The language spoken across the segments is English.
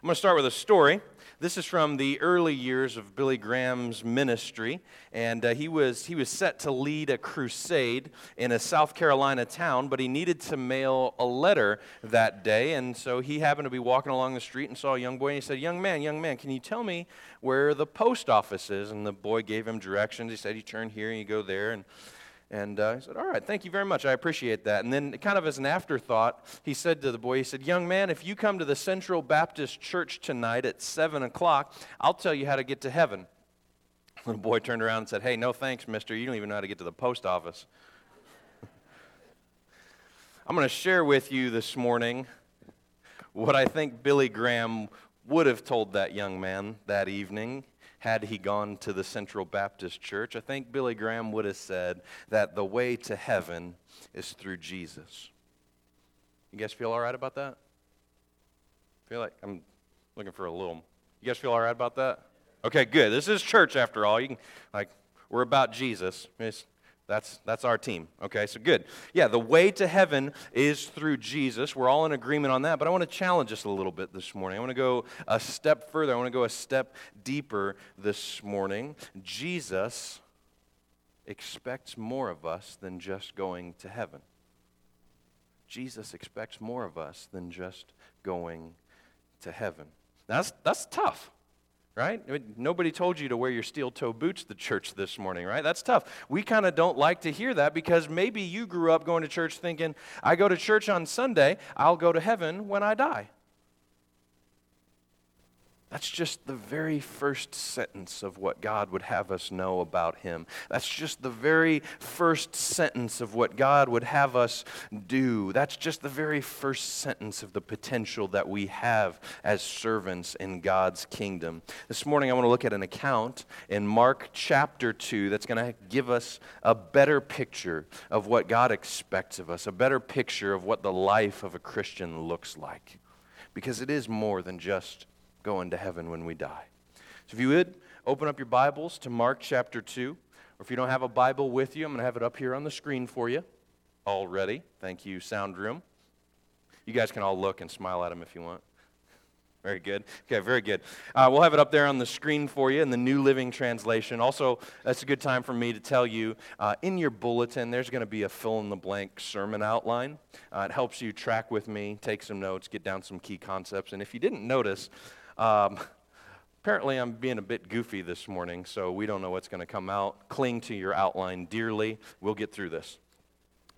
I'm going to start with a story. This is from the early years of Billy Graham's ministry, and uh, he, was, he was set to lead a crusade in a South Carolina town, but he needed to mail a letter that day, and so he happened to be walking along the street and saw a young boy, and he said, Young man, young man, can you tell me where the post office is? And the boy gave him directions. He said, You turn here and you go there, and and uh, he said, All right, thank you very much. I appreciate that. And then, kind of as an afterthought, he said to the boy, He said, Young man, if you come to the Central Baptist Church tonight at 7 o'clock, I'll tell you how to get to heaven. The boy turned around and said, Hey, no thanks, mister. You don't even know how to get to the post office. I'm going to share with you this morning what I think Billy Graham would have told that young man that evening had he gone to the Central Baptist Church, I think Billy Graham would have said that the way to heaven is through Jesus. You guys feel all right about that? Feel like I'm looking for a little. You guys feel all right about that? Okay, good. This is church after all. You can like we're about Jesus. It's that's, that's our team. Okay, so good. Yeah, the way to heaven is through Jesus. We're all in agreement on that, but I want to challenge us a little bit this morning. I want to go a step further. I want to go a step deeper this morning. Jesus expects more of us than just going to heaven. Jesus expects more of us than just going to heaven. That's, that's tough right? Nobody told you to wear your steel toe boots to church this morning, right? That's tough. We kind of don't like to hear that because maybe you grew up going to church thinking, I go to church on Sunday, I'll go to heaven when I die. That's just the very first sentence of what God would have us know about Him. That's just the very first sentence of what God would have us do. That's just the very first sentence of the potential that we have as servants in God's kingdom. This morning, I want to look at an account in Mark chapter 2 that's going to give us a better picture of what God expects of us, a better picture of what the life of a Christian looks like. Because it is more than just going to heaven when we die. So if you would, open up your Bibles to Mark chapter 2. Or if you don't have a Bible with you, I'm going to have it up here on the screen for you already. Thank you, Sound Room. You guys can all look and smile at them if you want. Very good. Okay, very good. Uh, we'll have it up there on the screen for you in the New Living Translation. Also, that's a good time for me to tell you uh, in your bulletin, there's going to be a fill in the blank sermon outline. Uh, it helps you track with me, take some notes, get down some key concepts. And if you didn't notice, um, apparently, I'm being a bit goofy this morning, so we don't know what's going to come out. Cling to your outline dearly. We'll get through this.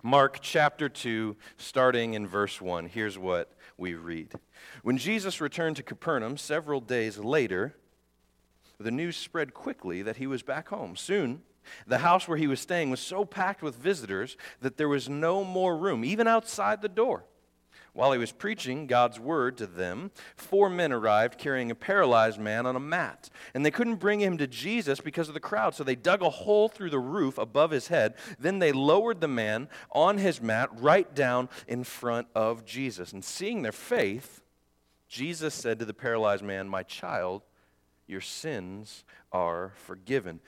Mark chapter 2, starting in verse 1. Here's what we read. When Jesus returned to Capernaum several days later, the news spread quickly that he was back home. Soon, the house where he was staying was so packed with visitors that there was no more room, even outside the door. While he was preaching God's word to them, four men arrived carrying a paralyzed man on a mat. And they couldn't bring him to Jesus because of the crowd, so they dug a hole through the roof above his head. Then they lowered the man on his mat right down in front of Jesus. And seeing their faith, Jesus said to the paralyzed man, My child, your sins are forgiven.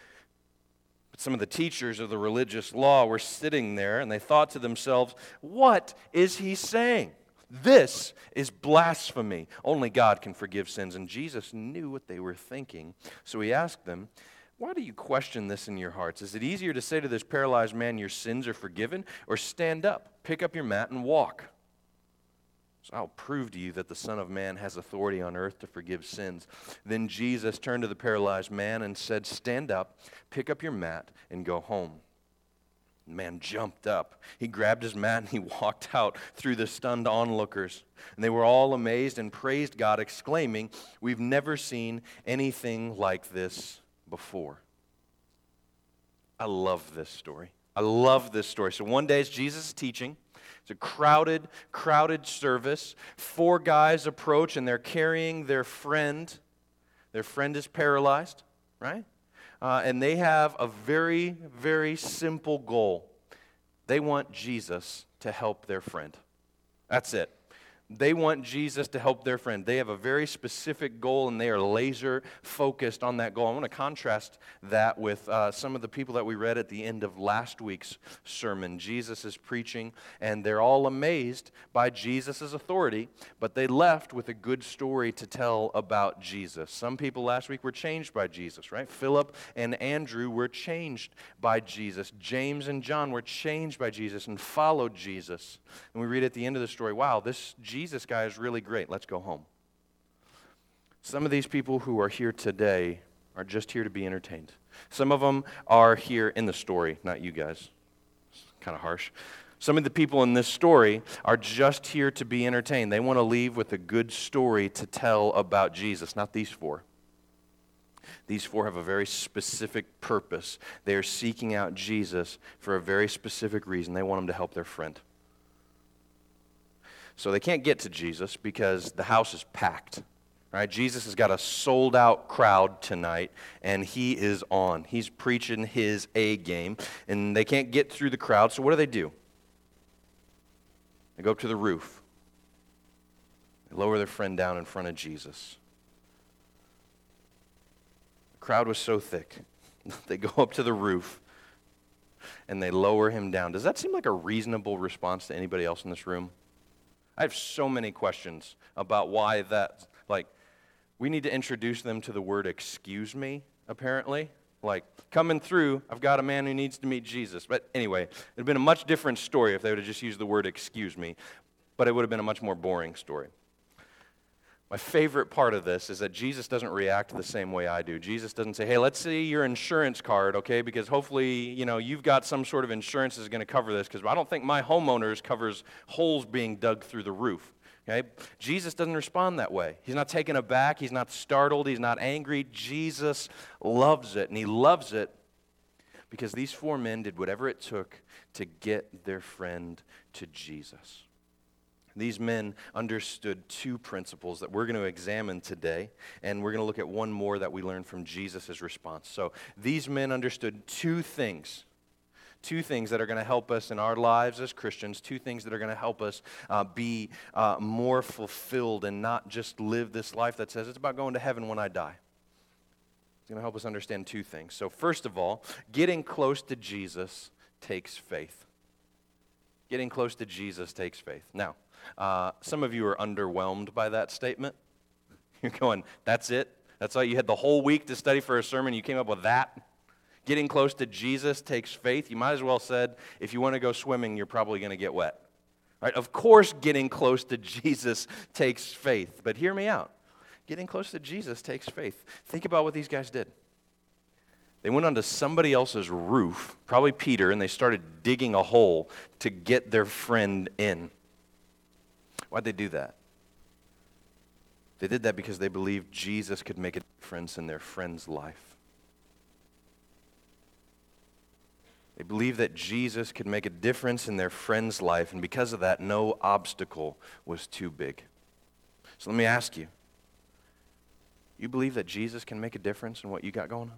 But some of the teachers of the religious law were sitting there and they thought to themselves, What is he saying? This is blasphemy. Only God can forgive sins. And Jesus knew what they were thinking. So he asked them, Why do you question this in your hearts? Is it easier to say to this paralyzed man, Your sins are forgiven? Or stand up, pick up your mat, and walk? So I'll prove to you that the Son of Man has authority on earth to forgive sins. Then Jesus turned to the paralyzed man and said, Stand up, pick up your mat, and go home. The man jumped up. He grabbed his mat and he walked out through the stunned onlookers. And they were all amazed and praised God, exclaiming, We've never seen anything like this before. I love this story. I love this story. So one day as Jesus is teaching, it's a crowded, crowded service. Four guys approach and they're carrying their friend. Their friend is paralyzed, right? Uh, and they have a very, very simple goal. They want Jesus to help their friend. That's it. They want Jesus to help their friend. They have a very specific goal and they are laser focused on that goal. I want to contrast that with uh, some of the people that we read at the end of last week's sermon. Jesus is preaching and they're all amazed by Jesus' authority, but they left with a good story to tell about Jesus. Some people last week were changed by Jesus, right? Philip and Andrew were changed by Jesus. James and John were changed by Jesus and followed Jesus. And we read at the end of the story, wow, this Jesus guy is really great. Let's go home. Some of these people who are here today are just here to be entertained. Some of them are here in the story, not you guys. It's kind of harsh. Some of the people in this story are just here to be entertained. They want to leave with a good story to tell about Jesus, not these four. These four have a very specific purpose. They are seeking out Jesus for a very specific reason. They want him to help their friend. So they can't get to Jesus because the house is packed. Right? Jesus has got a sold out crowd tonight, and he is on. He's preaching his A game, and they can't get through the crowd. So what do they do? They go up to the roof. They lower their friend down in front of Jesus. The crowd was so thick. They go up to the roof and they lower him down. Does that seem like a reasonable response to anybody else in this room? I have so many questions about why that, like, we need to introduce them to the word excuse me, apparently. Like, coming through, I've got a man who needs to meet Jesus. But anyway, it would have been a much different story if they would have just used the word excuse me, but it would have been a much more boring story. My favorite part of this is that Jesus doesn't react the same way I do. Jesus doesn't say, "Hey, let's see your insurance card, okay? Because hopefully, you know, you've got some sort of insurance that's going to cover this because I don't think my homeowners covers holes being dug through the roof." Okay? Jesus doesn't respond that way. He's not taken aback, he's not startled, he's not angry. Jesus loves it, and he loves it because these four men did whatever it took to get their friend to Jesus. These men understood two principles that we're going to examine today, and we're going to look at one more that we learned from Jesus' response. So, these men understood two things. Two things that are going to help us in our lives as Christians, two things that are going to help us uh, be uh, more fulfilled and not just live this life that says it's about going to heaven when I die. It's going to help us understand two things. So, first of all, getting close to Jesus takes faith. Getting close to Jesus takes faith. Now, uh, some of you are underwhelmed by that statement. You're going, that's it? That's all you had the whole week to study for a sermon. You came up with that? Getting close to Jesus takes faith. You might as well said, if you want to go swimming, you're probably going to get wet. Right? Of course, getting close to Jesus takes faith. But hear me out. Getting close to Jesus takes faith. Think about what these guys did. They went onto somebody else's roof, probably Peter, and they started digging a hole to get their friend in. Why'd they do that? They did that because they believed Jesus could make a difference in their friend's life. They believed that Jesus could make a difference in their friend's life, and because of that, no obstacle was too big. So let me ask you you believe that Jesus can make a difference in what you got going on?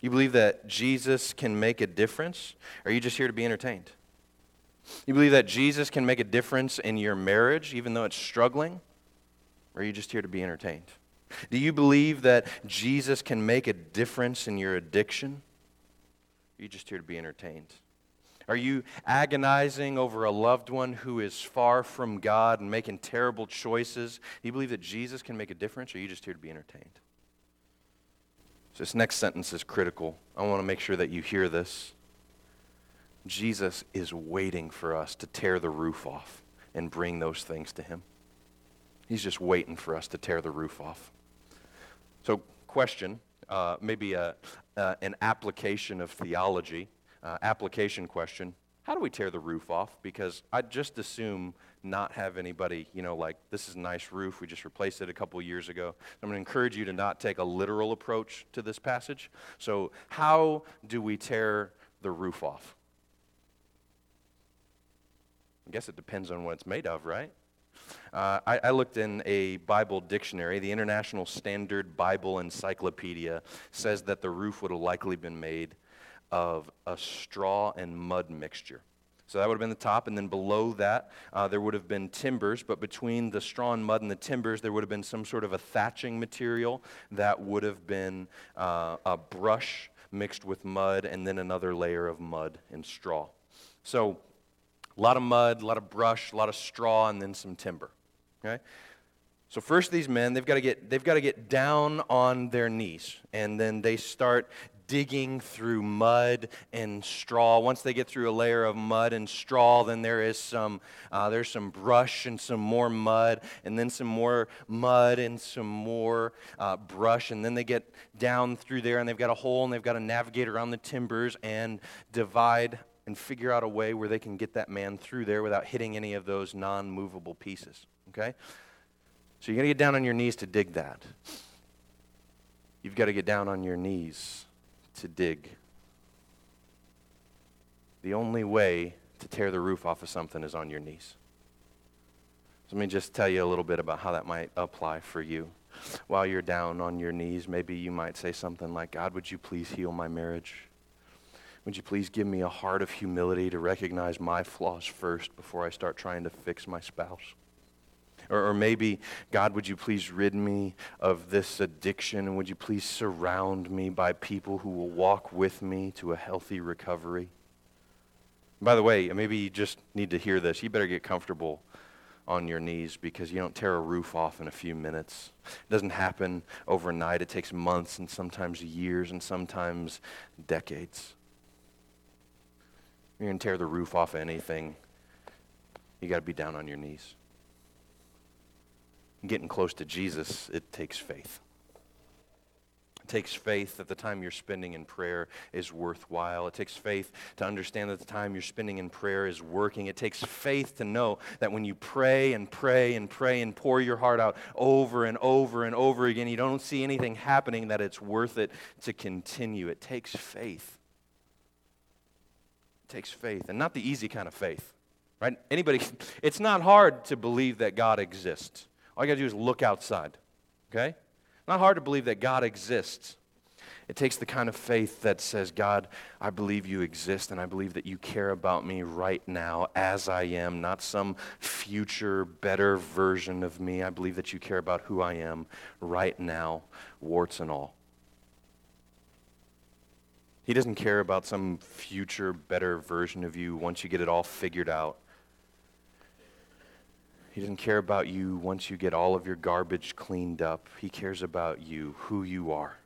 You believe that Jesus can make a difference? Or are you just here to be entertained? You believe that Jesus can make a difference in your marriage, even though it's struggling? Or are you just here to be entertained? Do you believe that Jesus can make a difference in your addiction? Are you just here to be entertained? Are you agonizing over a loved one who is far from God and making terrible choices? Do you believe that Jesus can make a difference, or are you just here to be entertained? So, this next sentence is critical. I want to make sure that you hear this. Jesus is waiting for us to tear the roof off and bring those things to Him. He's just waiting for us to tear the roof off. So, question, uh, maybe a, uh, an application of theology, uh, application question. How do we tear the roof off? Because I'd just assume not have anybody, you know, like, this is a nice roof. We just replaced it a couple years ago. I'm going to encourage you to not take a literal approach to this passage. So, how do we tear the roof off? I guess it depends on what it's made of, right? Uh, I, I, looked in a Bible dictionary. The International Standard Bible Encyclopedia says that the roof would have likely been made of a straw and mud mixture. So that would have been the top, and then below that, uh, there would have been timbers, but between the straw and mud and the timbers, there would have been some sort of a thatching material that would have been uh, a brush mixed with mud, and then another layer of mud and straw. So a lot of mud, a lot of brush, a lot of straw, and then some timber. Okay? So first these men, they've got to get they've got to get down on their knees and then they start digging through mud and straw. Once they get through a layer of mud and straw, then there is some uh, there's some brush and some more mud, and then some more mud and some more uh, brush, and then they get down through there, and they've got a hole, and they've got to navigate around the timbers and divide and figure out a way where they can get that man through there without hitting any of those non-movable pieces. Okay. So you got to get down on your knees to dig that. You've got to get down on your knees to dig. The only way to tear the roof off of something is on your knees. So let me just tell you a little bit about how that might apply for you. While you're down on your knees, maybe you might say something like, God, would you please heal my marriage? Would you please give me a heart of humility to recognize my flaws first before I start trying to fix my spouse? Or, or, maybe, God, would you please rid me of this addiction? And would you please surround me by people who will walk with me to a healthy recovery? By the way, maybe you just need to hear this. You better get comfortable on your knees because you don't tear a roof off in a few minutes. It doesn't happen overnight. It takes months and sometimes years and sometimes decades. You're going to tear the roof off of anything, you got to be down on your knees getting close to Jesus, it takes faith. It takes faith that the time you're spending in prayer is worthwhile. It takes faith to understand that the time you're spending in prayer is working. It takes faith to know that when you pray and pray and pray and pour your heart out over and over and over again, you don't see anything happening, that it's worth it to continue. It takes faith. It takes faith, and not the easy kind of faith. Right? Anybody, it's not hard to believe that God exists. All you got to do is look outside. Okay? Not hard to believe that God exists. It takes the kind of faith that says, God, I believe you exist and I believe that you care about me right now as I am, not some future, better version of me. I believe that you care about who I am right now, warts and all. He doesn't care about some future, better version of you once you get it all figured out. He doesn't care about you once you get all of your garbage cleaned up. He cares about you, who you are,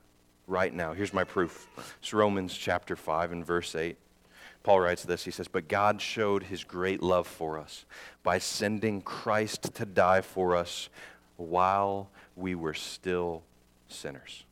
right now. Here's my proof. It's Romans chapter 5 and verse 8. Paul writes this. He says, But God showed his great love for us by sending Christ to die for us while we were still sinners.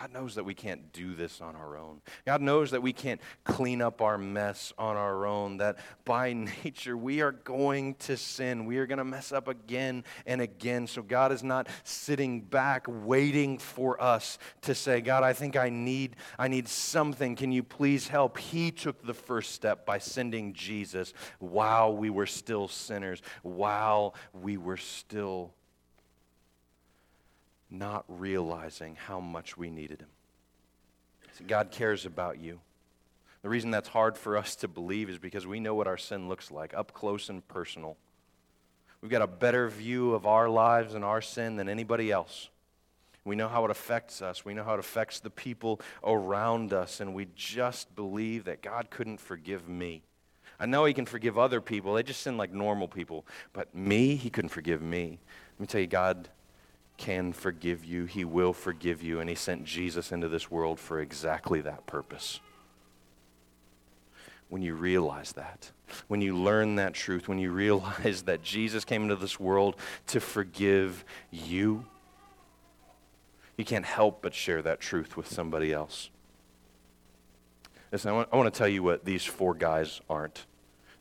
God knows that we can't do this on our own. God knows that we can't clean up our mess on our own, that by nature we are going to sin. We are going to mess up again and again. So God is not sitting back waiting for us to say, God, I think I need, I need something. Can you please help? He took the first step by sending Jesus while we were still sinners, while we were still not realizing how much we needed Him. God cares about you. The reason that's hard for us to believe is because we know what our sin looks like, up close and personal. We've got a better view of our lives and our sin than anybody else. We know how it affects us. We know how it affects the people around us, and we just believe that God couldn't forgive me. I know He can forgive other people, they just sin like normal people. But me, He couldn't forgive me. Let me tell you, God can forgive you, He will forgive you, and He sent Jesus into this world for exactly that purpose. When you realize that, when you learn that truth, when you realize that Jesus came into this world to forgive you, you can't help but share that truth with somebody else. Listen, I want, I want to tell you what these four guys aren't.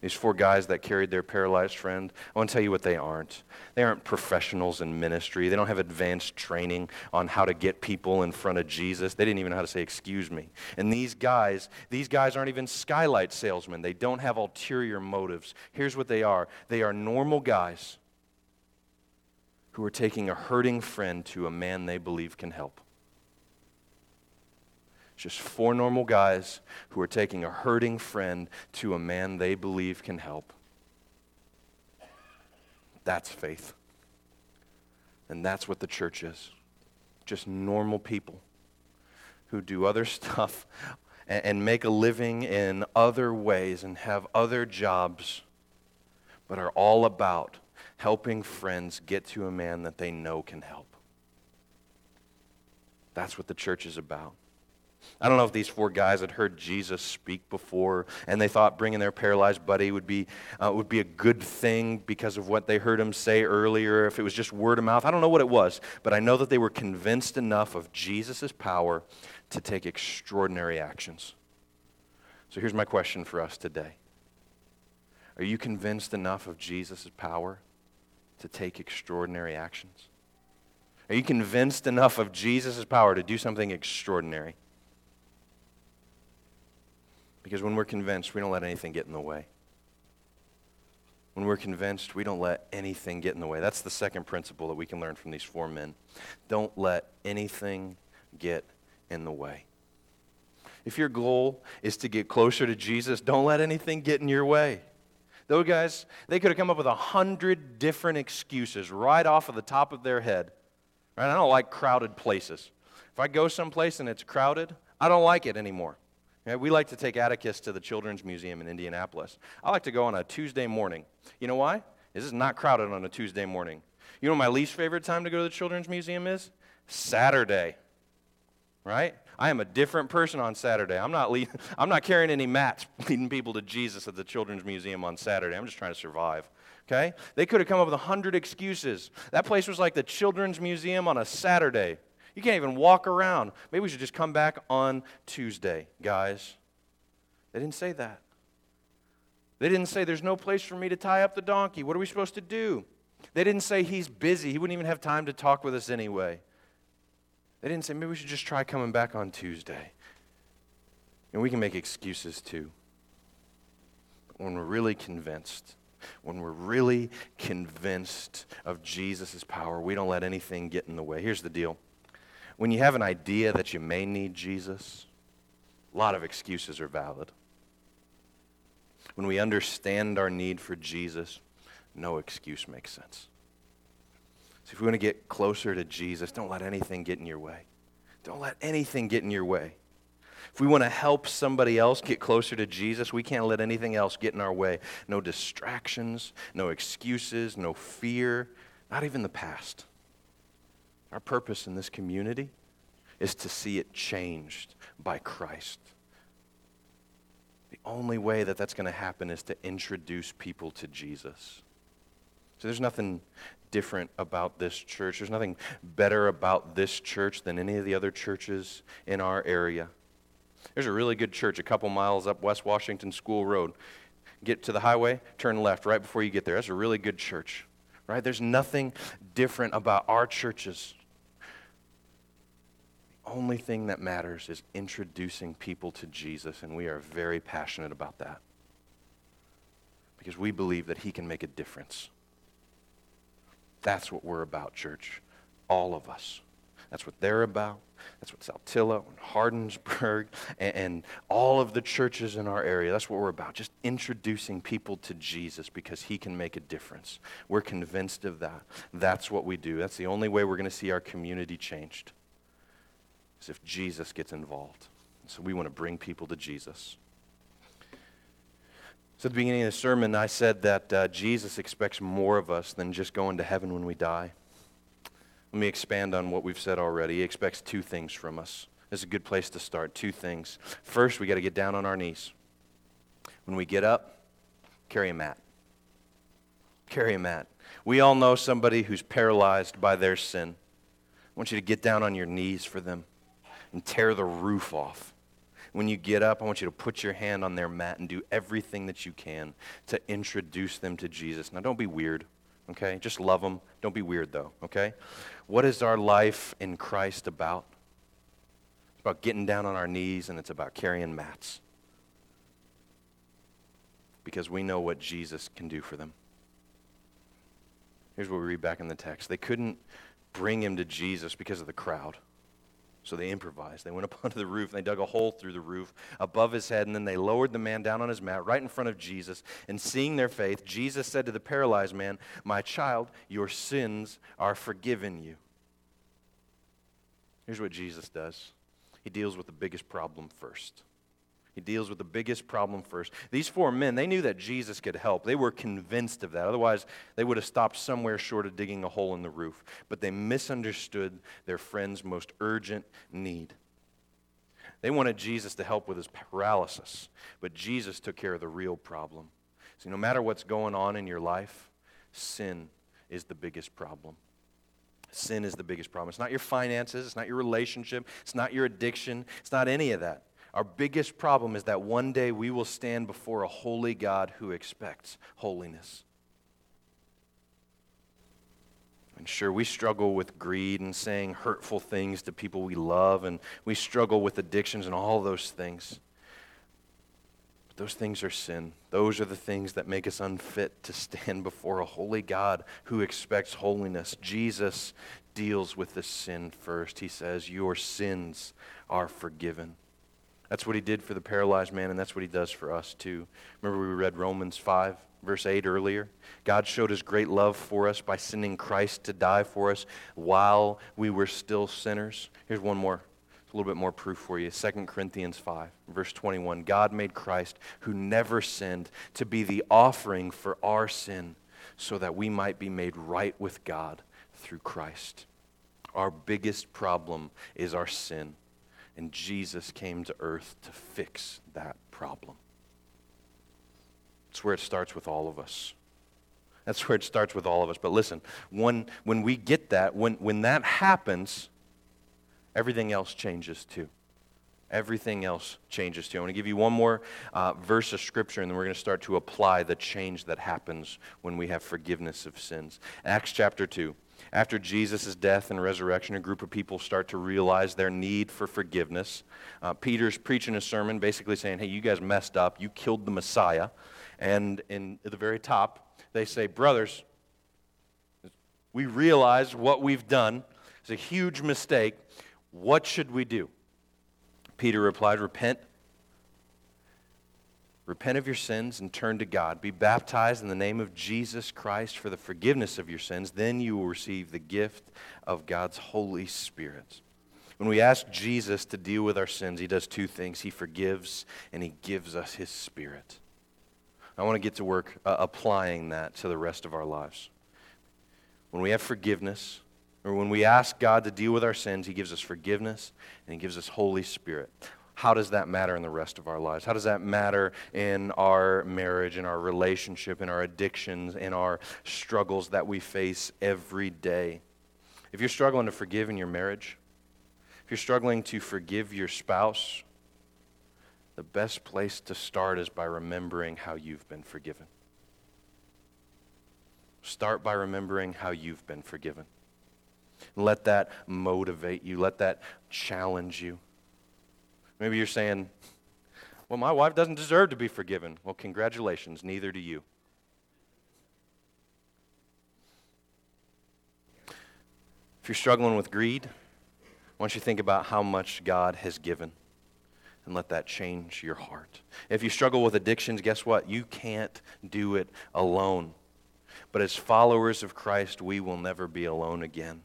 These four guys that carried their paralyzed friend, I want to tell you what they aren't. They aren't professionals in ministry. They don't have advanced training on how to get people in front of Jesus. They didn't even know how to say, excuse me. And these guys, these guys aren't even skylight salesmen. They don't have ulterior motives. Here's what they are they are normal guys who are taking a hurting friend to a man they believe can help. Just four normal guys who are taking a hurting friend to a man they believe can help. That's faith. And that's what the church is just normal people who do other stuff and, and make a living in other ways and have other jobs, but are all about helping friends get to a man that they know can help. That's what the church is about. I don't know if these four guys had heard Jesus speak before and they thought bringing their paralyzed buddy would be, uh, would be a good thing because of what they heard him say earlier, if it was just word of mouth. I don't know what it was, but I know that they were convinced enough of Jesus' power to take extraordinary actions. So here's my question for us today Are you convinced enough of Jesus' power to take extraordinary actions? Are you convinced enough of Jesus' power to do something extraordinary? Because when we're convinced, we don't let anything get in the way. When we're convinced, we don't let anything get in the way. That's the second principle that we can learn from these four men. Don't let anything get in the way. If your goal is to get closer to Jesus, don't let anything get in your way. Those guys, they could have come up with a hundred different excuses right off of the top of their head. Right? I don't like crowded places. If I go someplace and it's crowded, I don't like it anymore. We like to take Atticus to the Children's Museum in Indianapolis. I like to go on a Tuesday morning. You know why? This is not crowded on a Tuesday morning. You know my least favorite time to go to the Children's Museum is? Saturday. Right? I am a different person on Saturday. I'm not, lead, I'm not carrying any mats leading people to Jesus at the Children's Museum on Saturday. I'm just trying to survive. Okay? They could have come up with a hundred excuses. That place was like the Children's Museum on a Saturday. You can't even walk around. Maybe we should just come back on Tuesday, guys. They didn't say that. They didn't say, There's no place for me to tie up the donkey. What are we supposed to do? They didn't say, He's busy. He wouldn't even have time to talk with us anyway. They didn't say, Maybe we should just try coming back on Tuesday. And we can make excuses too. But when we're really convinced, when we're really convinced of Jesus' power, we don't let anything get in the way. Here's the deal when you have an idea that you may need Jesus, a lot of excuses are valid. When we understand our need for Jesus, no excuse makes sense. So if we want to get closer to Jesus, don't let anything get in your way. Don't let anything get in your way. If we want to help somebody else get closer to Jesus, we can't let anything else get in our way. No distractions, no excuses, no fear, not even the past. Our purpose in this community is to see it changed by Christ. The only way that that's going to happen is to introduce people to Jesus. So there's nothing different about this church. There's nothing better about this church than any of the other churches in our area. There's a really good church a couple miles up West Washington School Road. Get to the highway, turn left right before you get there. That's a really good church, right? There's nothing different about our churches only thing that matters is introducing people to Jesus, and we are very passionate about that because we believe that He can make a difference. That's what we're about, church. All of us. That's what they're about. That's what Saltillo and Hardinsburg and, and, all of the churches in our area, that's what we're about. Just introducing people to Jesus because he can make a difference. We're convinced of that. That's what we do. That's the only way we're going to see our community changed is if Jesus gets involved. So we want to bring people to Jesus. So at the beginning of the sermon, I said that uh, Jesus expects more of us than just going to heaven when we die. Let me expand on what we've said already. He expects two things from us. This is a good place to start. Two things. First, we got to get down on our knees. When we get up, carry a mat. Carry a mat. We all know somebody who's paralyzed by their sin. I want you to get down on your knees for them and tear the roof off. When you get up, I want you to put your hand on their mat and do everything that you can to introduce them to Jesus. Now, don't be weird, okay? Just love them. Don't be weird, though, okay? What is our life in Christ about? It's about getting down on our knees and it's about carrying mats. Because we know what Jesus can do for them. Here's what we read back in the text they couldn't bring him to Jesus because of the crowd. So they improvised. They went up onto the roof and they dug a hole through the roof above his head, and then they lowered the man down on his mat right in front of Jesus. And seeing their faith, Jesus said to the paralyzed man, My child, your sins are forgiven you. Here's what Jesus does He deals with the biggest problem first. He deals with the biggest problem first. These four men, they knew that Jesus could help. They were convinced of that. Otherwise, they would have stopped somewhere short of digging a hole in the roof. But they misunderstood their friend's most urgent need. They wanted Jesus to help with his paralysis, but Jesus took care of the real problem. See, no matter what's going on in your life, sin is the biggest problem. Sin is the biggest problem. It's not your finances, it's not your relationship, it's not your addiction, it's not any of that. Our biggest problem is that one day we will stand before a holy God who expects holiness. And sure, we struggle with greed and saying hurtful things to people we love, and we struggle with addictions and all those things. But those things are sin. Those are the things that make us unfit to stand before a holy God who expects holiness. Jesus deals with the sin first. He says, Your sins are forgiven. That's what he did for the paralyzed man, and that's what he does for us too. Remember, we read Romans 5, verse 8 earlier? God showed his great love for us by sending Christ to die for us while we were still sinners. Here's one more. A little bit more proof for you. 2 Corinthians 5, verse 21. God made Christ, who never sinned, to be the offering for our sin, so that we might be made right with God through Christ. Our biggest problem is our sin. And Jesus came to earth to fix that problem. That's where it starts with all of us. That's where it starts with all of us. But listen, when, when we get that, when, when that happens, everything else changes too. Everything else changes too. I want to give you one more uh, verse of Scripture, and then we're going to start to apply the change that happens when we have forgiveness of sins. Acts chapter 2. After Jesus' death and resurrection, a group of people start to realize their need for forgiveness. Uh, Peter's preaching a sermon basically saying, Hey, you guys messed up. You killed the Messiah. And in, at the very top, they say, Brothers, we realize what we've done. It's a huge mistake. What should we do? Peter replied, Repent Repent of your sins and turn to God. Be baptized in the name of Jesus Christ for the forgiveness of your sins. Then you will receive the gift of God's Holy Spirit. When we ask Jesus to deal with our sins, he does two things he forgives and he gives us his Spirit. I want to get to work uh, applying that to the rest of our lives. When we have forgiveness, or when we ask God to deal with our sins, He gives us forgiveness and He gives us Holy Spirit how does that matter in the rest of our lives? How does that matter in our marriage, in our relationship, in our addictions, in our struggles that we face every day? If you're struggling to forgive in your marriage, if you're struggling to forgive your spouse, the best place to start is by remembering how you've been forgiven. Start by remembering how you've been forgiven. Let that motivate you, let that challenge you. Maybe you're saying, well, my wife doesn't deserve to be forgiven. Well, congratulations, neither do you. If you're struggling with greed, I want you think about how much God has given and let that change your heart. If you struggle with addictions, guess what? You can't do it alone. But as followers of Christ, we will never be alone again.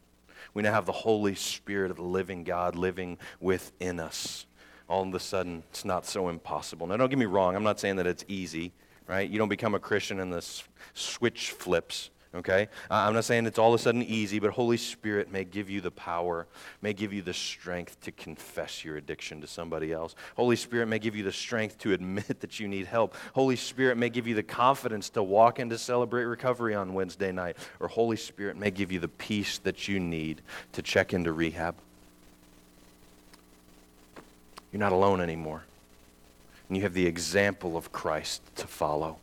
We now have the Holy Spirit of the living God living within us all of a sudden it's not so impossible. Now, don't get me wrong, I'm not saying that it's easy, right? You don't become a Christian and the switch flips, okay? Uh, I'm not saying it's all of a sudden easy, but Holy Spirit may give you the power, may give you the strength to confess your addiction to somebody else. Holy Spirit may give you the strength to admit that you need help. Holy Spirit may give you the confidence to walk in to celebrate recovery on Wednesday night. Or Holy Spirit may give you the peace that you need to check into rehab. You're not alone anymore. And you have the example of Christ to follow.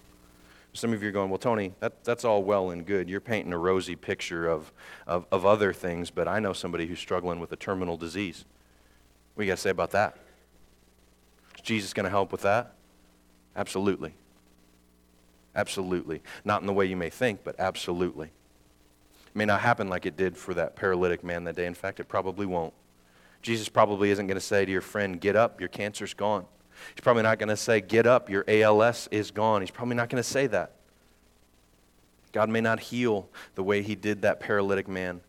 Some of you are going, well, Tony, that, that's all well and good. You're painting a rosy picture of, of, of other things, but I know somebody who's struggling with a terminal disease. What do you got to say about that? Is Jesus going to help with that? Absolutely. Absolutely. Not in the way you may think, but absolutely. It may not happen like it did for that paralytic man that day. In fact, it probably won't. Jesus probably isn't going to say to your friend, Get up, your cancer's gone. He's probably not going to say, Get up, your ALS is gone. He's probably not going to say that. God may not heal the way he did that paralytic man,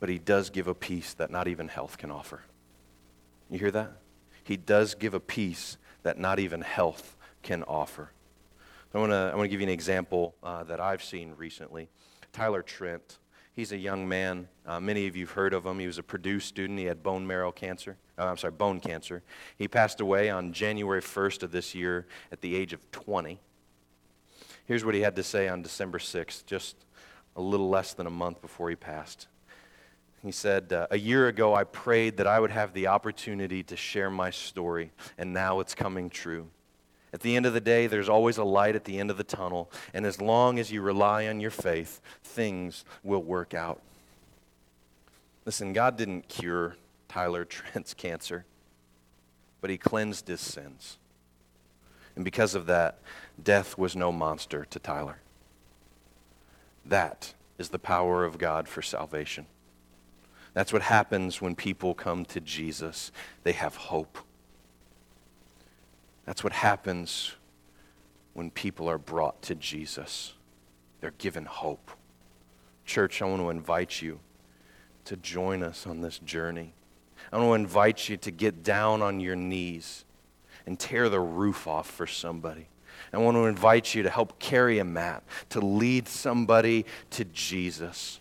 but he does give a peace that not even health can offer. You hear that? He does give a peace that not even health can offer. I want to I give you an example uh, that I've seen recently. Tyler Trent. He's a young man. Uh, many of you have heard of him. He was a Purdue student. He had bone marrow cancer. Uh, I'm sorry, bone cancer. He passed away on January 1st of this year at the age of 20. Here's what he had to say on December 6th, just a little less than a month before he passed. He said, uh, A year ago, I prayed that I would have the opportunity to share my story, and now it's coming true. At the end of the day, there's always a light at the end of the tunnel, and as long as you rely on your faith, things will work out. Listen, God didn't cure Tyler Trent's cancer, but He cleansed his sins. And because of that, death was no monster to Tyler. That is the power of God for salvation. That's what happens when people come to Jesus. They have hope. That's what happens when people are brought to Jesus. They're given hope. Church, I want to invite you to join us on this journey. I want to invite you to get down on your knees and tear the roof off for somebody. I want to invite you to help carry a mat, to lead somebody to Jesus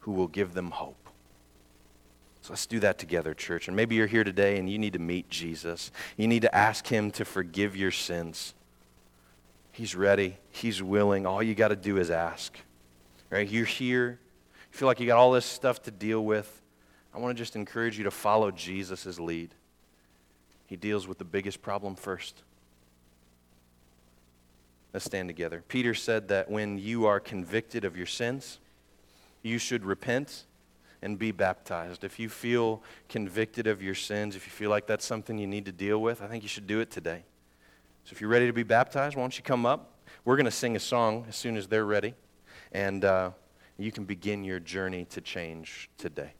who will give them hope. So let's do that together, church. And maybe you're here today and you need to meet Jesus. You need to ask him to forgive your sins. He's ready, he's willing. All you got to do is ask. Right? You're here. You feel like you got all this stuff to deal with. I want to just encourage you to follow Jesus' lead. He deals with the biggest problem first. Let's stand together. Peter said that when you are convicted of your sins, you should repent and be baptized. If you feel convicted of your sins, if you feel like that's something you need to deal with, I think you should do it today. So if you're ready to be baptized, why don't you come up? We're going to sing a song as soon as they're ready, and uh, you can begin your journey to change today.